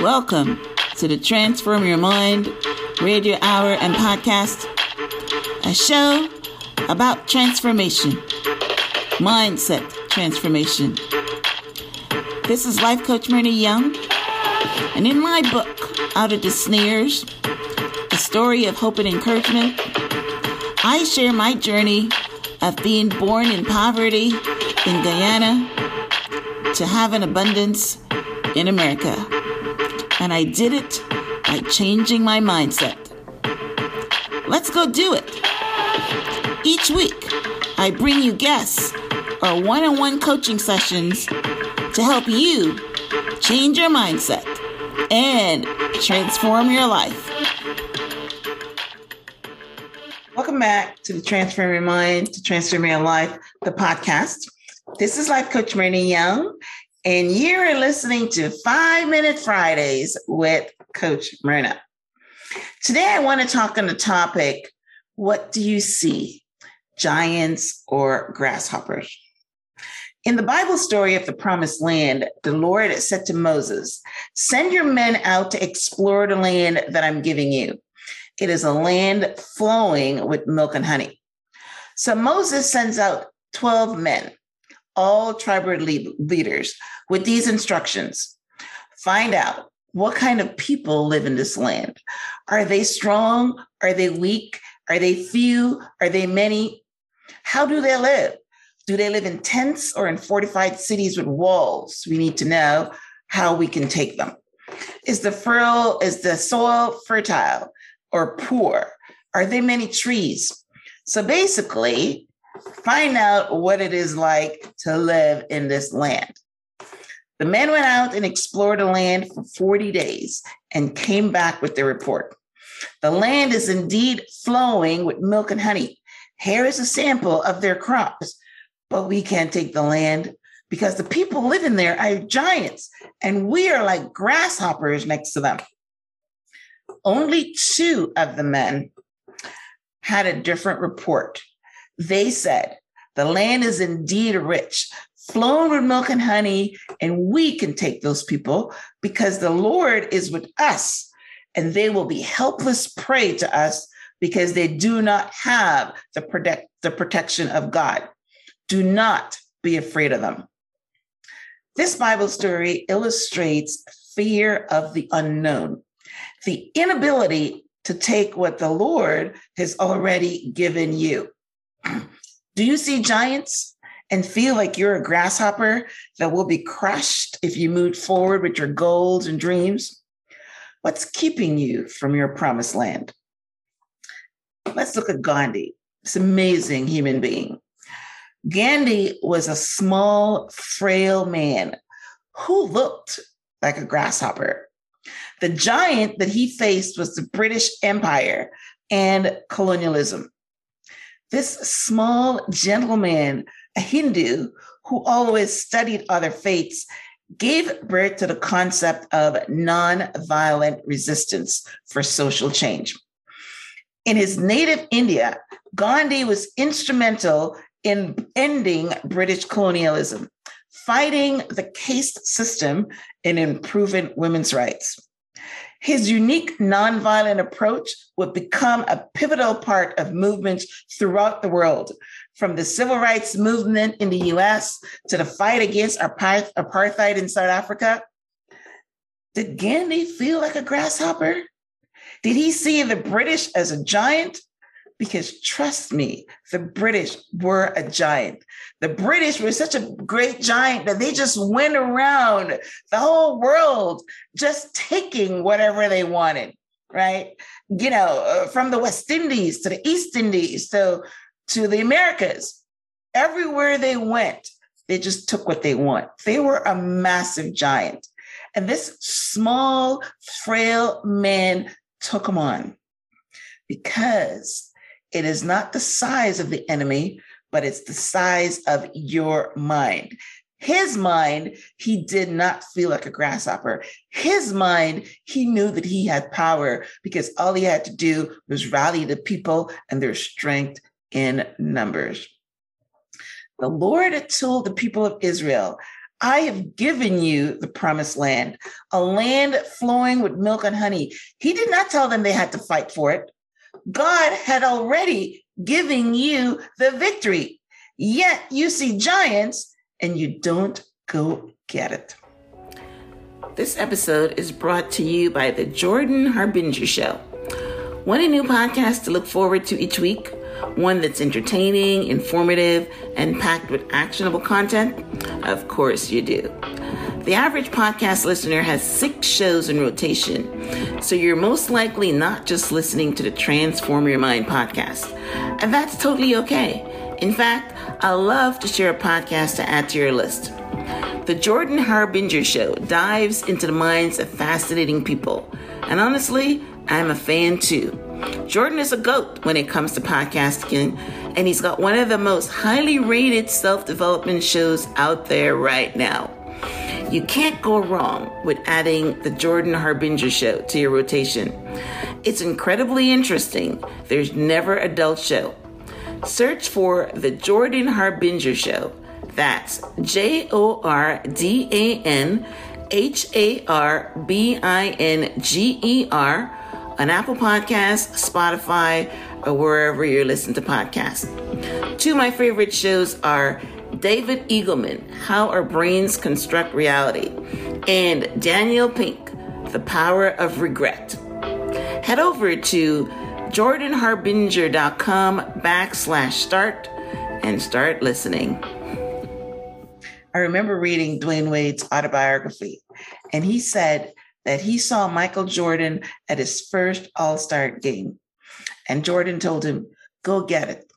Welcome to the Transform Your Mind radio hour and podcast, a show about transformation, mindset transformation. This is Life Coach Myrna Young, and in my book, Out of the Snares, a story of hope and encouragement, I share my journey of being born in poverty in Guyana to have an abundance in America. And I did it by changing my mindset. Let's go do it. Each week, I bring you guests or one on one coaching sessions to help you change your mindset and transform your life. Welcome back to the Transform Your Mind to Transform Your Life, the podcast. This is Life Coach Myrna Young, and you're listening to Five Minute Fridays with Coach Myrna. Today, I want to talk on the topic What do you see, giants or grasshoppers? In the Bible story of the promised land, the Lord said to Moses, Send your men out to explore the land that I'm giving you. It is a land flowing with milk and honey. So Moses sends out 12 men, all tribal leaders, with these instructions find out what kind of people live in this land. Are they strong? Are they weak? Are they few? Are they many? How do they live? Do they live in tents or in fortified cities with walls? We need to know how we can take them. Is the furrow, is the soil fertile? or poor? Are there many trees? So basically, find out what it is like to live in this land. The men went out and explored the land for 40 days and came back with their report. The land is indeed flowing with milk and honey. Here is a sample of their crops, but we can't take the land because the people living there are giants and we are like grasshoppers next to them only two of the men had a different report. They said, The land is indeed rich, flowing with milk and honey, and we can take those people because the Lord is with us, and they will be helpless prey to us because they do not have the, protect, the protection of God. Do not be afraid of them. This Bible story illustrates fear of the unknown the inability to take what the Lord has already given you. Do you see giants and feel like you're a grasshopper that will be crushed if you move forward with your goals and dreams? What's keeping you from your promised land? Let's look at Gandhi, this amazing human being. Gandhi was a small, frail man who looked like a grasshopper. The giant that he faced was the British Empire and colonialism. This small gentleman, a Hindu who always studied other faiths, gave birth to the concept of nonviolent resistance for social change. In his native India, Gandhi was instrumental in ending British colonialism, fighting the caste system, and improving women's rights. His unique nonviolent approach would become a pivotal part of movements throughout the world, from the civil rights movement in the US to the fight against apartheid in South Africa. Did Gandhi feel like a grasshopper? Did he see the British as a giant? Because trust me, the British were a giant. The British were such a great giant that they just went around the whole world just taking whatever they wanted, right? You know, uh, from the West Indies to the East Indies to, to the Americas, everywhere they went, they just took what they want. They were a massive giant. And this small, frail man took them on because it is not the size of the enemy, but it's the size of your mind. His mind, he did not feel like a grasshopper. His mind, he knew that he had power because all he had to do was rally the people and their strength in numbers. The Lord told the people of Israel, I have given you the promised land, a land flowing with milk and honey. He did not tell them they had to fight for it. God had already given you the victory. Yet you see giants and you don't go get it. This episode is brought to you by the Jordan Harbinger Show. Want a new podcast to look forward to each week? One that's entertaining, informative, and packed with actionable content? Of course you do. The average podcast listener has six shows in rotation, so you're most likely not just listening to the Transform Your Mind podcast. And that's totally okay. In fact, I love to share a podcast to add to your list. The Jordan Harbinger Show dives into the minds of fascinating people. And honestly, I'm a fan too. Jordan is a goat when it comes to podcasting, and he's got one of the most highly rated self development shows out there right now. You can't go wrong with adding the Jordan Harbinger Show to your rotation. It's incredibly interesting. There's never a dull show. Search for the Jordan Harbinger Show that's J O R D A N H A R B I N G E R on Apple Podcasts, Spotify, or wherever you're listening to podcasts. Two of my favorite shows are David Eagleman, How Our Brains Construct Reality, and Daniel Pink, The Power of Regret. Head over to jordanharbinger.com backslash start and start listening. I remember reading Dwyane Wade's autobiography, and he said that he saw Michael Jordan at his first All Star game. And Jordan told him, Go get it.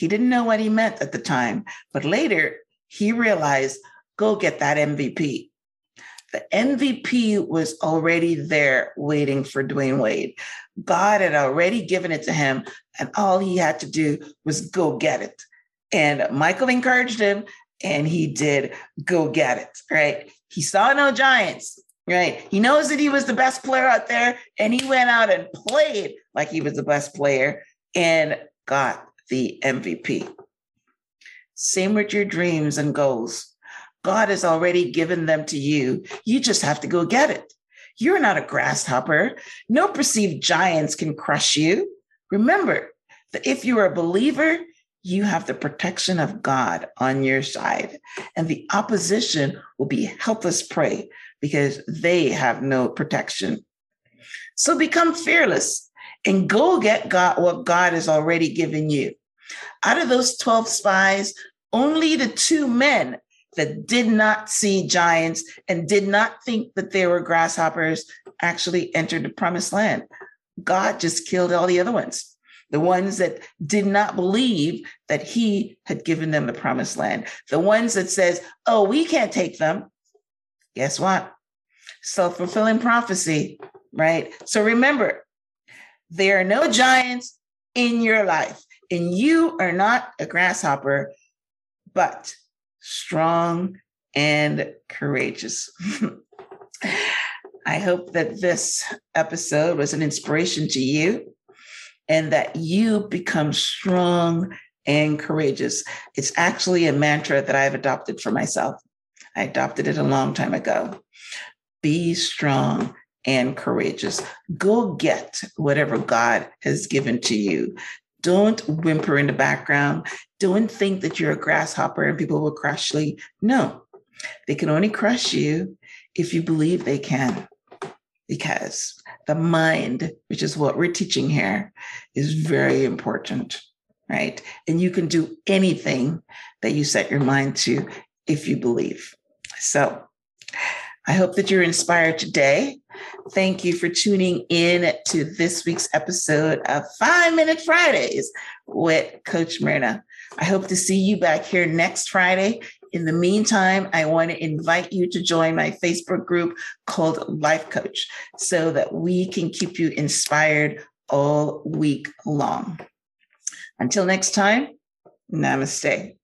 He didn't know what he meant at the time, but later he realized, Go get that MVP. The MVP was already there waiting for Dwyane Wade. God had already given it to him, and all he had to do was go get it. And Michael encouraged him and he did go get it, right? He saw no giants, right? He knows that he was the best player out there, and he went out and played like he was the best player and got the MVP. Same with your dreams and goals. God has already given them to you. You just have to go get it. You're not a grasshopper. No perceived giants can crush you. Remember that if you're a believer, you have the protection of God on your side, and the opposition will be helpless prey because they have no protection. So become fearless and go get God what God has already given you. Out of those 12 spies, only the two men that did not see giants and did not think that they were grasshoppers actually entered the promised land. God just killed all the other ones the ones that did not believe that he had given them the promised land, the ones that says, "Oh, we can't take them." Guess what? Self-fulfilling prophecy, right? So remember, there are no giants in your life, and you are not a grasshopper, but strong and courageous. I hope that this episode was an inspiration to you and that you become strong and courageous. It's actually a mantra that I've adopted for myself. I adopted it a long time ago. Be strong and courageous. Go get whatever God has given to you. Don't whimper in the background. Don't think that you're a grasshopper and people will crush you. No, they can only crush you if you believe they can because the mind, which is what we're teaching here, is very important, right? And you can do anything that you set your mind to if you believe. So I hope that you're inspired today. Thank you for tuning in to this week's episode of Five Minute Fridays with Coach Myrna. I hope to see you back here next Friday in the meantime, I want to invite you to join my Facebook group called Life Coach so that we can keep you inspired all week long. Until next time, namaste.